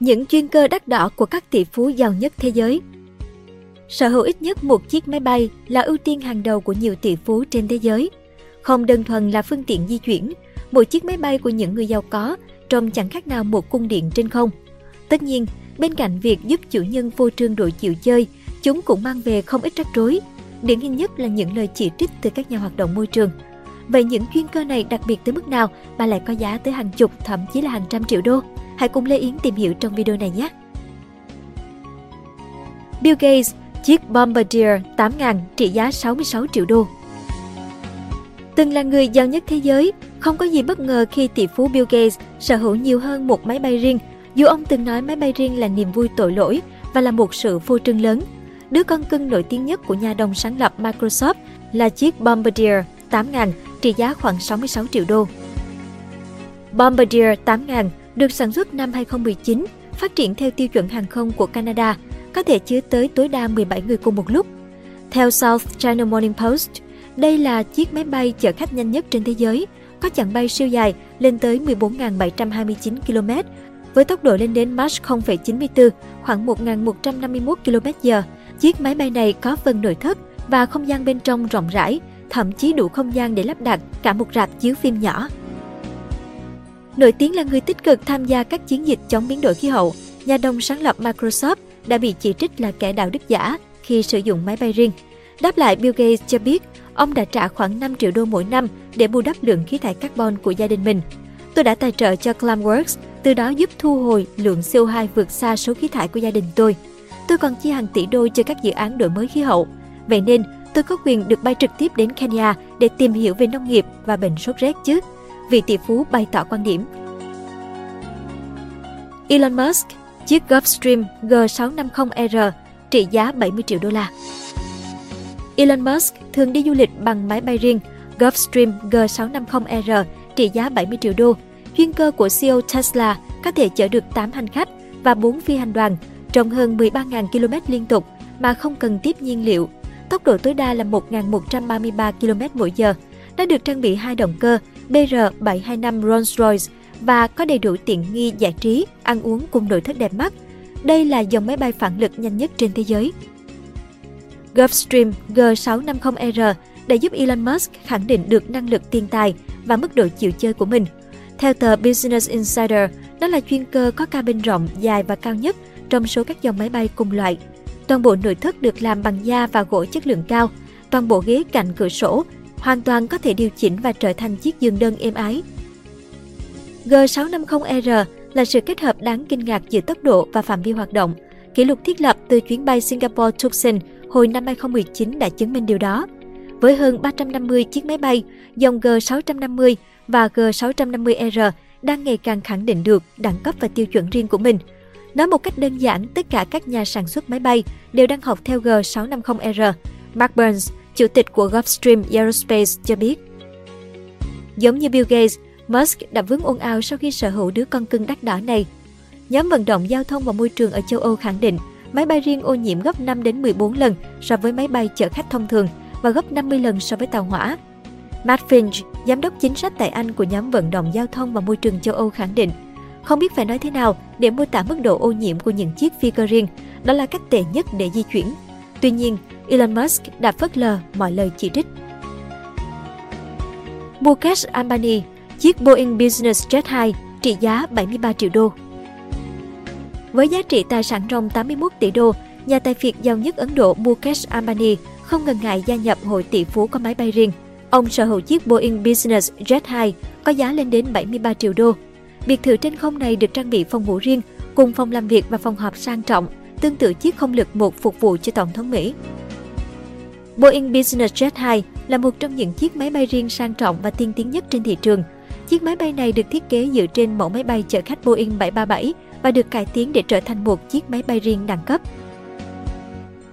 Những chuyên cơ đắt đỏ của các tỷ phú giàu nhất thế giới Sở hữu ít nhất một chiếc máy bay là ưu tiên hàng đầu của nhiều tỷ phú trên thế giới. Không đơn thuần là phương tiện di chuyển, một chiếc máy bay của những người giàu có trông chẳng khác nào một cung điện trên không. Tất nhiên, bên cạnh việc giúp chủ nhân vô trương đội chịu chơi, chúng cũng mang về không ít rắc rối. Điển hình nhất là những lời chỉ trích từ các nhà hoạt động môi trường. Vậy những chuyên cơ này đặc biệt tới mức nào mà lại có giá tới hàng chục, thậm chí là hàng trăm triệu đô? Hãy cùng Lê Yến tìm hiểu trong video này nhé! Bill Gates, chiếc Bombardier 8000 trị giá 66 triệu đô. Từng là người giàu nhất thế giới, không có gì bất ngờ khi tỷ phú Bill Gates sở hữu nhiều hơn một máy bay riêng, dù ông từng nói máy bay riêng là niềm vui tội lỗi và là một sự vô trưng lớn. Đứa con cưng nổi tiếng nhất của nhà đồng sáng lập Microsoft là chiếc Bombardier 8000 trị giá khoảng 66 triệu đô. Bombardier 8000 được sản xuất năm 2019, phát triển theo tiêu chuẩn hàng không của Canada, có thể chứa tới tối đa 17 người cùng một lúc. Theo South China Morning Post, đây là chiếc máy bay chở khách nhanh nhất trên thế giới, có chặng bay siêu dài lên tới 14.729 km, với tốc độ lên đến Mach 0,94, khoảng 1.151 km/h. Chiếc máy bay này có phần nội thất và không gian bên trong rộng rãi, thậm chí đủ không gian để lắp đặt cả một rạp chiếu phim nhỏ. Nổi tiếng là người tích cực tham gia các chiến dịch chống biến đổi khí hậu, nhà đồng sáng lập Microsoft đã bị chỉ trích là kẻ đạo đức giả khi sử dụng máy bay riêng. Đáp lại, Bill Gates cho biết ông đã trả khoảng 5 triệu đô mỗi năm để bù đắp lượng khí thải carbon của gia đình mình. Tôi đã tài trợ cho Climeworks, từ đó giúp thu hồi lượng CO2 vượt xa số khí thải của gia đình tôi. Tôi còn chi hàng tỷ đô cho các dự án đổi mới khí hậu. Vậy nên, tôi có quyền được bay trực tiếp đến Kenya để tìm hiểu về nông nghiệp và bệnh sốt rét chứ. Vị tỷ phú bày tỏ quan điểm. Elon Musk, chiếc Gulfstream G650R trị giá 70 triệu đô la. Elon Musk thường đi du lịch bằng máy bay riêng Gulfstream G650R trị giá 70 triệu đô. Chuyên cơ của CEO Tesla có thể chở được 8 hành khách và 4 phi hành đoàn trong hơn 13.000 km liên tục mà không cần tiếp nhiên liệu. Tốc độ tối đa là 1.133 km mỗi giờ. Nó được trang bị hai động cơ BR725 Rolls-Royce và có đầy đủ tiện nghi giải trí, ăn uống cùng nội thất đẹp mắt. Đây là dòng máy bay phản lực nhanh nhất trên thế giới. Gulfstream G650R đã giúp Elon Musk khẳng định được năng lực tiền tài và mức độ chịu chơi của mình. Theo tờ Business Insider, nó là chuyên cơ có cabin rộng, dài và cao nhất trong số các dòng máy bay cùng loại. Toàn bộ nội thất được làm bằng da và gỗ chất lượng cao. Toàn bộ ghế cạnh cửa sổ hoàn toàn có thể điều chỉnh và trở thành chiếc giường đơn êm ái. G650R là sự kết hợp đáng kinh ngạc giữa tốc độ và phạm vi hoạt động. Kỷ lục thiết lập từ chuyến bay Singapore Tucson hồi năm 2019 đã chứng minh điều đó. Với hơn 350 chiếc máy bay, dòng G650 và G650R đang ngày càng khẳng định được đẳng cấp và tiêu chuẩn riêng của mình. Nói một cách đơn giản, tất cả các nhà sản xuất máy bay đều đang học theo G650R. Mark Burns, chủ tịch của Gulfstream Aerospace cho biết. Giống như Bill Gates, Musk đã vướng ồn ào sau khi sở hữu đứa con cưng đắt đỏ này. Nhóm vận động giao thông và môi trường ở châu Âu khẳng định máy bay riêng ô nhiễm gấp 5 đến 14 lần so với máy bay chở khách thông thường và gấp 50 lần so với tàu hỏa. Matt Finch, giám đốc chính sách tại Anh của nhóm vận động giao thông và môi trường châu Âu khẳng định, không biết phải nói thế nào để mô tả mức độ ô nhiễm của những chiếc phi cơ riêng, đó là cách tệ nhất để di chuyển. Tuy nhiên, Elon Musk đã phớt lờ mọi lời chỉ trích. Mukesh Ambani, chiếc Boeing Business Jet 2 trị giá 73 triệu đô. Với giá trị tài sản ròng 81 tỷ đô, nhà tài phiệt giàu nhất Ấn Độ Mukesh Ambani không ngần ngại gia nhập hội tỷ phú có máy bay riêng. Ông sở hữu chiếc Boeing Business Jet 2 có giá lên đến 73 triệu đô. Biệt thự trên không này được trang bị phòng ngủ riêng, cùng phòng làm việc và phòng họp sang trọng, tương tự chiếc không lực một phục vụ cho Tổng thống Mỹ. Boeing Business Jet 2 là một trong những chiếc máy bay riêng sang trọng và tiên tiến nhất trên thị trường. Chiếc máy bay này được thiết kế dựa trên mẫu máy bay chở khách Boeing 737 và được cải tiến để trở thành một chiếc máy bay riêng đẳng cấp.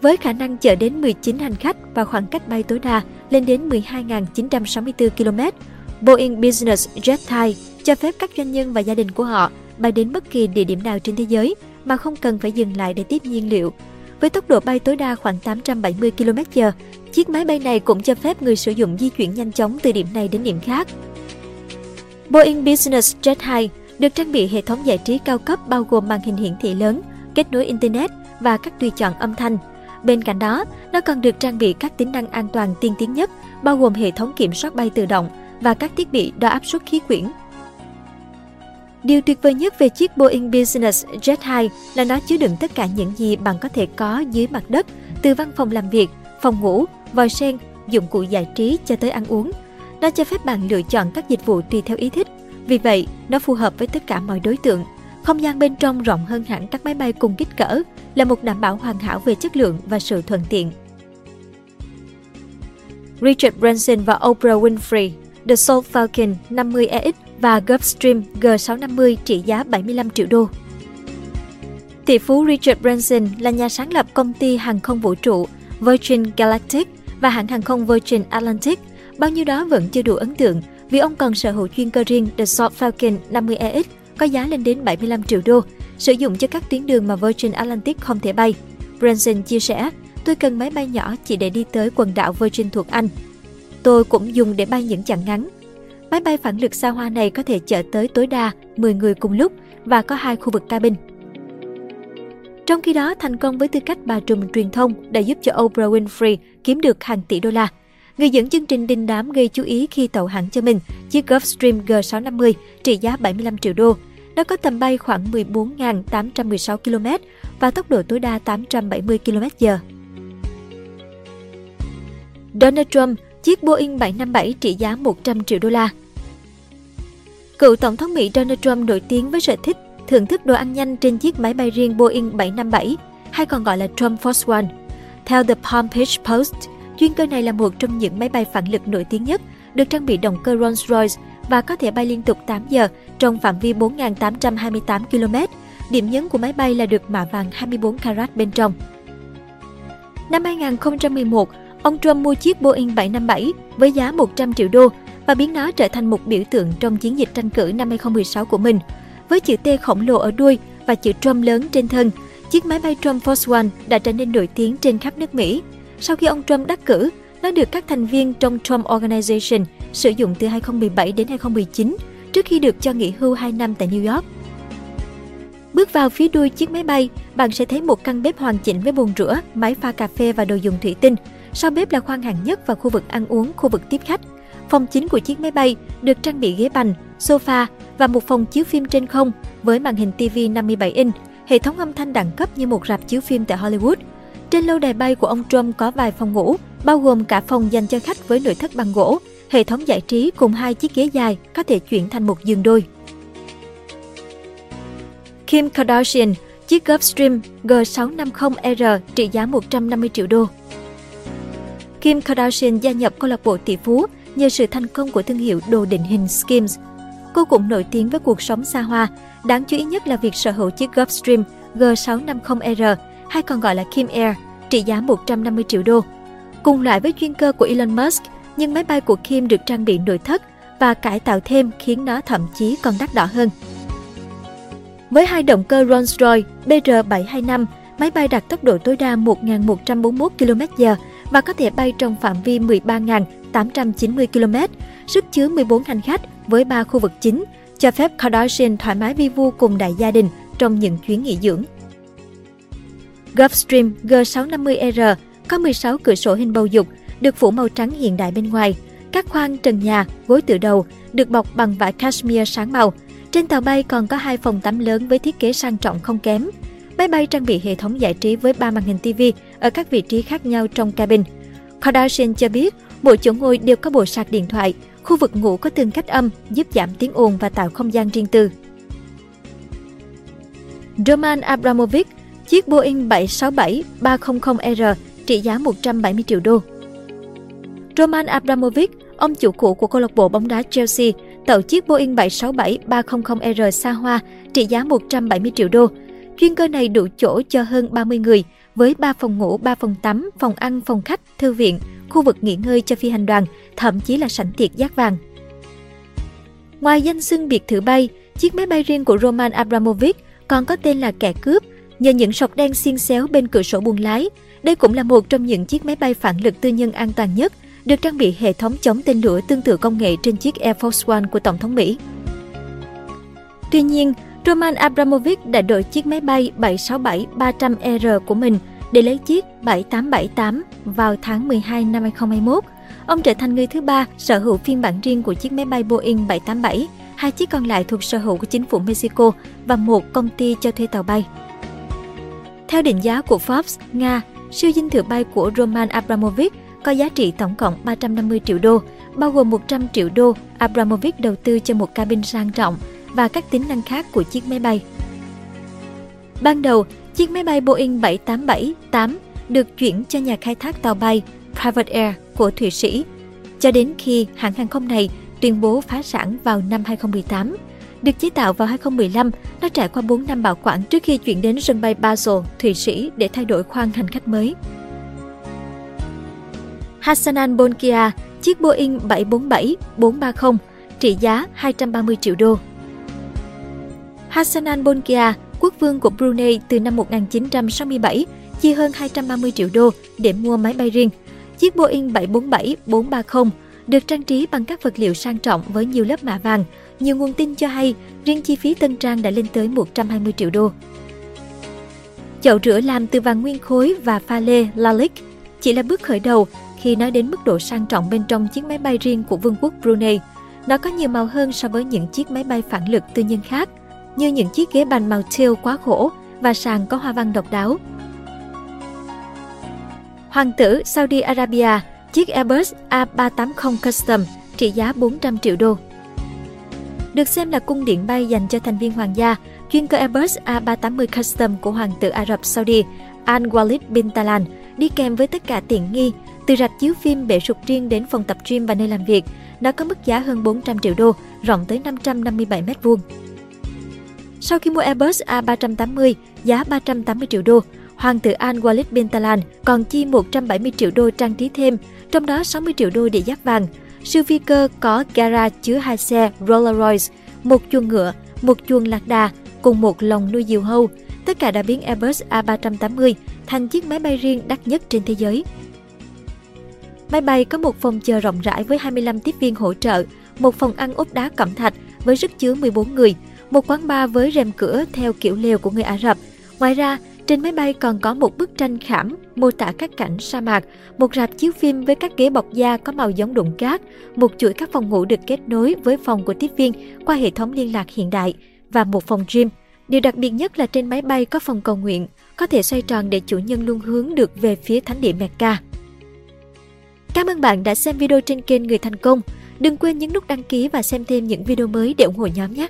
Với khả năng chở đến 19 hành khách và khoảng cách bay tối đa lên đến 12.964 km, Boeing Business Jet 2 cho phép các doanh nhân và gia đình của họ bay đến bất kỳ địa điểm nào trên thế giới mà không cần phải dừng lại để tiếp nhiên liệu. Với tốc độ bay tối đa khoảng 870 km/h, chiếc máy bay này cũng cho phép người sử dụng di chuyển nhanh chóng từ điểm này đến điểm khác. Boeing Business Jet 2 được trang bị hệ thống giải trí cao cấp bao gồm màn hình hiển thị lớn, kết nối Internet và các tùy chọn âm thanh. Bên cạnh đó, nó còn được trang bị các tính năng an toàn tiên tiến nhất, bao gồm hệ thống kiểm soát bay tự động và các thiết bị đo áp suất khí quyển. Điều tuyệt vời nhất về chiếc Boeing Business Jet 2 là nó chứa đựng tất cả những gì bạn có thể có dưới mặt đất, từ văn phòng làm việc, phòng ngủ, vòi sen, dụng cụ giải trí cho tới ăn uống. Nó cho phép bạn lựa chọn các dịch vụ tùy theo ý thích. Vì vậy, nó phù hợp với tất cả mọi đối tượng. Không gian bên trong rộng hơn hẳn các máy bay cùng kích cỡ, là một đảm bảo hoàn hảo về chất lượng và sự thuận tiện. Richard Branson và Oprah Winfrey The Soul Falcon 50EX và Gulfstream G650 trị giá 75 triệu đô. Tỷ phú Richard Branson là nhà sáng lập công ty hàng không vũ trụ Virgin Galactic và hãng hàng không Virgin Atlantic. Bao nhiêu đó vẫn chưa đủ ấn tượng vì ông còn sở hữu chuyên cơ riêng The Soul Falcon 50EX có giá lên đến 75 triệu đô, sử dụng cho các tuyến đường mà Virgin Atlantic không thể bay. Branson chia sẻ, tôi cần máy bay nhỏ chỉ để đi tới quần đảo Virgin thuộc Anh. Tôi cũng dùng để bay những chặng ngắn. Máy bay phản lực xa hoa này có thể chở tới tối đa 10 người cùng lúc và có hai khu vực cabin. Trong khi đó, thành công với tư cách bà trùm truyền thông đã giúp cho Oprah Winfrey kiếm được hàng tỷ đô la. Người dẫn chương trình đình đám gây chú ý khi tậu hãng cho mình chiếc Gulfstream G650 trị giá 75 triệu đô. Nó có tầm bay khoảng 14.816 km và tốc độ tối đa 870 km/h. Donald Trump chiếc Boeing 757 trị giá 100 triệu đô la. Cựu Tổng thống Mỹ Donald Trump nổi tiếng với sở thích thưởng thức đồ ăn nhanh trên chiếc máy bay riêng Boeing 757, hay còn gọi là Trump Force One. Theo The Palm Beach Post, chuyên cơ này là một trong những máy bay phản lực nổi tiếng nhất, được trang bị động cơ Rolls-Royce và có thể bay liên tục 8 giờ trong phạm vi 4.828 km. Điểm nhấn của máy bay là được mạ vàng 24 carat bên trong. Năm 2011, ông Trump mua chiếc Boeing 757 với giá 100 triệu đô và biến nó trở thành một biểu tượng trong chiến dịch tranh cử năm 2016 của mình. Với chữ T khổng lồ ở đuôi và chữ Trump lớn trên thân, chiếc máy bay Trump Force One đã trở nên nổi tiếng trên khắp nước Mỹ. Sau khi ông Trump đắc cử, nó được các thành viên trong Trump Organization sử dụng từ 2017 đến 2019, trước khi được cho nghỉ hưu 2 năm tại New York. Bước vào phía đuôi chiếc máy bay, bạn sẽ thấy một căn bếp hoàn chỉnh với bồn rửa, máy pha cà phê và đồ dùng thủy tinh. Sau bếp là khoang hạng nhất và khu vực ăn uống, khu vực tiếp khách. Phòng chính của chiếc máy bay được trang bị ghế bành, sofa và một phòng chiếu phim trên không với màn hình TV 57 inch, hệ thống âm thanh đẳng cấp như một rạp chiếu phim tại Hollywood. Trên lâu đài bay của ông Trump có vài phòng ngủ, bao gồm cả phòng dành cho khách với nội thất bằng gỗ, hệ thống giải trí cùng hai chiếc ghế dài có thể chuyển thành một giường đôi. Kim Kardashian, chiếc Gulfstream G650R trị giá 150 triệu đô. Kim Kardashian gia nhập câu lạc bộ tỷ phú nhờ sự thành công của thương hiệu đồ định hình Skims. Cô cũng nổi tiếng với cuộc sống xa hoa, đáng chú ý nhất là việc sở hữu chiếc Gulfstream G650R hay còn gọi là Kim Air trị giá 150 triệu đô. Cùng loại với chuyên cơ của Elon Musk, nhưng máy bay của Kim được trang bị nội thất và cải tạo thêm khiến nó thậm chí còn đắt đỏ hơn. Với hai động cơ Rolls-Royce BR725, máy bay đạt tốc độ tối đa 1.141 km/h và có thể bay trong phạm vi 13.890 km, sức chứa 14 hành khách với 3 khu vực chính, cho phép Kardashian thoải mái vi vu cùng đại gia đình trong những chuyến nghỉ dưỡng. Gulfstream G650R có 16 cửa sổ hình bầu dục, được phủ màu trắng hiện đại bên ngoài. Các khoang trần nhà, gối tựa đầu được bọc bằng vải cashmere sáng màu. Trên tàu bay còn có hai phòng tắm lớn với thiết kế sang trọng không kém. Máy bay trang bị hệ thống giải trí với 3 màn hình TV ở các vị trí khác nhau trong cabin. Kardashian cho biết, mỗi chỗ ngồi đều có bộ sạc điện thoại, khu vực ngủ có tường cách âm giúp giảm tiếng ồn và tạo không gian riêng tư. Roman Abramovich, chiếc Boeing 767-300R trị giá 170 triệu đô. Roman Abramovich, ông chủ cũ của câu lạc bộ bóng đá Chelsea, tậu chiếc Boeing 767-300R xa hoa trị giá 170 triệu đô. Chuyên cơ này đủ chỗ cho hơn 30 người, với 3 phòng ngủ, 3 phòng tắm, phòng ăn, phòng khách, thư viện, khu vực nghỉ ngơi cho phi hành đoàn, thậm chí là sảnh tiệc giác vàng. Ngoài danh xưng biệt thự bay, chiếc máy bay riêng của Roman Abramovich còn có tên là kẻ cướp, nhờ những sọc đen xiên xéo bên cửa sổ buồng lái. Đây cũng là một trong những chiếc máy bay phản lực tư nhân an toàn nhất, được trang bị hệ thống chống tên lửa tương tự công nghệ trên chiếc Air Force One của Tổng thống Mỹ. Tuy nhiên, Roman Abramovich đã đổi chiếc máy bay 767-300R của mình để lấy chiếc 7878 vào tháng 12 năm 2021. Ông trở thành người thứ ba sở hữu phiên bản riêng của chiếc máy bay Boeing 787, hai chiếc còn lại thuộc sở hữu của chính phủ Mexico và một công ty cho thuê tàu bay. Theo định giá của Forbes, Nga, siêu dinh thự bay của Roman Abramovich có giá trị tổng cộng 350 triệu đô, bao gồm 100 triệu đô Abramovich đầu tư cho một cabin sang trọng và các tính năng khác của chiếc máy bay. Ban đầu, chiếc máy bay Boeing 787-8 được chuyển cho nhà khai thác tàu bay Private Air của Thụy Sĩ, cho đến khi hãng hàng không này tuyên bố phá sản vào năm 2018. Được chế tạo vào 2015, nó trải qua 4 năm bảo quản trước khi chuyển đến sân bay Basel, Thụy Sĩ để thay đổi khoang hành khách mới. Hassanan Bolkiah, chiếc Boeing 747-430, trị giá 230 triệu đô. Hassanan Bolkiah, quốc vương của Brunei từ năm 1967, chi hơn 230 triệu đô để mua máy bay riêng. Chiếc Boeing 747-430 được trang trí bằng các vật liệu sang trọng với nhiều lớp mạ vàng. Nhiều nguồn tin cho hay, riêng chi phí tân trang đã lên tới 120 triệu đô. Chậu rửa làm từ vàng nguyên khối và pha lê Lalique chỉ là bước khởi đầu khi nói đến mức độ sang trọng bên trong chiếc máy bay riêng của Vương quốc Brunei. Nó có nhiều màu hơn so với những chiếc máy bay phản lực tư nhân khác, như những chiếc ghế bành màu teal quá khổ và sàn có hoa văn độc đáo. Hoàng tử Saudi Arabia, chiếc Airbus A380 Custom trị giá 400 triệu đô. Được xem là cung điện bay dành cho thành viên hoàng gia, chuyên cơ Airbus A380 Custom của hoàng tử Ả Rập Saudi Al Walid bin Talan đi kèm với tất cả tiện nghi, từ rạp chiếu phim bể sục riêng đến phòng tập gym và nơi làm việc. Nó có mức giá hơn 400 triệu đô, rộng tới 557 mét vuông. Sau khi mua Airbus A380 giá 380 triệu đô, Hoàng tử Al Walid bin Talan còn chi 170 triệu đô trang trí thêm, trong đó 60 triệu đô để giáp vàng. Siêu phi cơ có gara chứa hai xe Rolls Royce, một chuồng ngựa, một chuồng lạc đà cùng một lồng nuôi diều hâu. Tất cả đã biến Airbus A380 thành chiếc máy bay riêng đắt nhất trên thế giới. Máy bay có một phòng chờ rộng rãi với 25 tiếp viên hỗ trợ, một phòng ăn ốp đá cẩm thạch với sức chứa 14 người, một quán bar với rèm cửa theo kiểu lều của người Ả Rập. Ngoài ra, trên máy bay còn có một bức tranh khảm mô tả các cảnh sa mạc, một rạp chiếu phim với các ghế bọc da có màu giống đụng cát, một chuỗi các phòng ngủ được kết nối với phòng của tiếp viên qua hệ thống liên lạc hiện đại và một phòng gym. Điều đặc biệt nhất là trên máy bay có phòng cầu nguyện, có thể xoay tròn để chủ nhân luôn hướng được về phía thánh địa Mecca. Cảm ơn bạn đã xem video trên kênh Người Thành Công. Đừng quên nhấn nút đăng ký và xem thêm những video mới để ủng hộ nhóm nhé!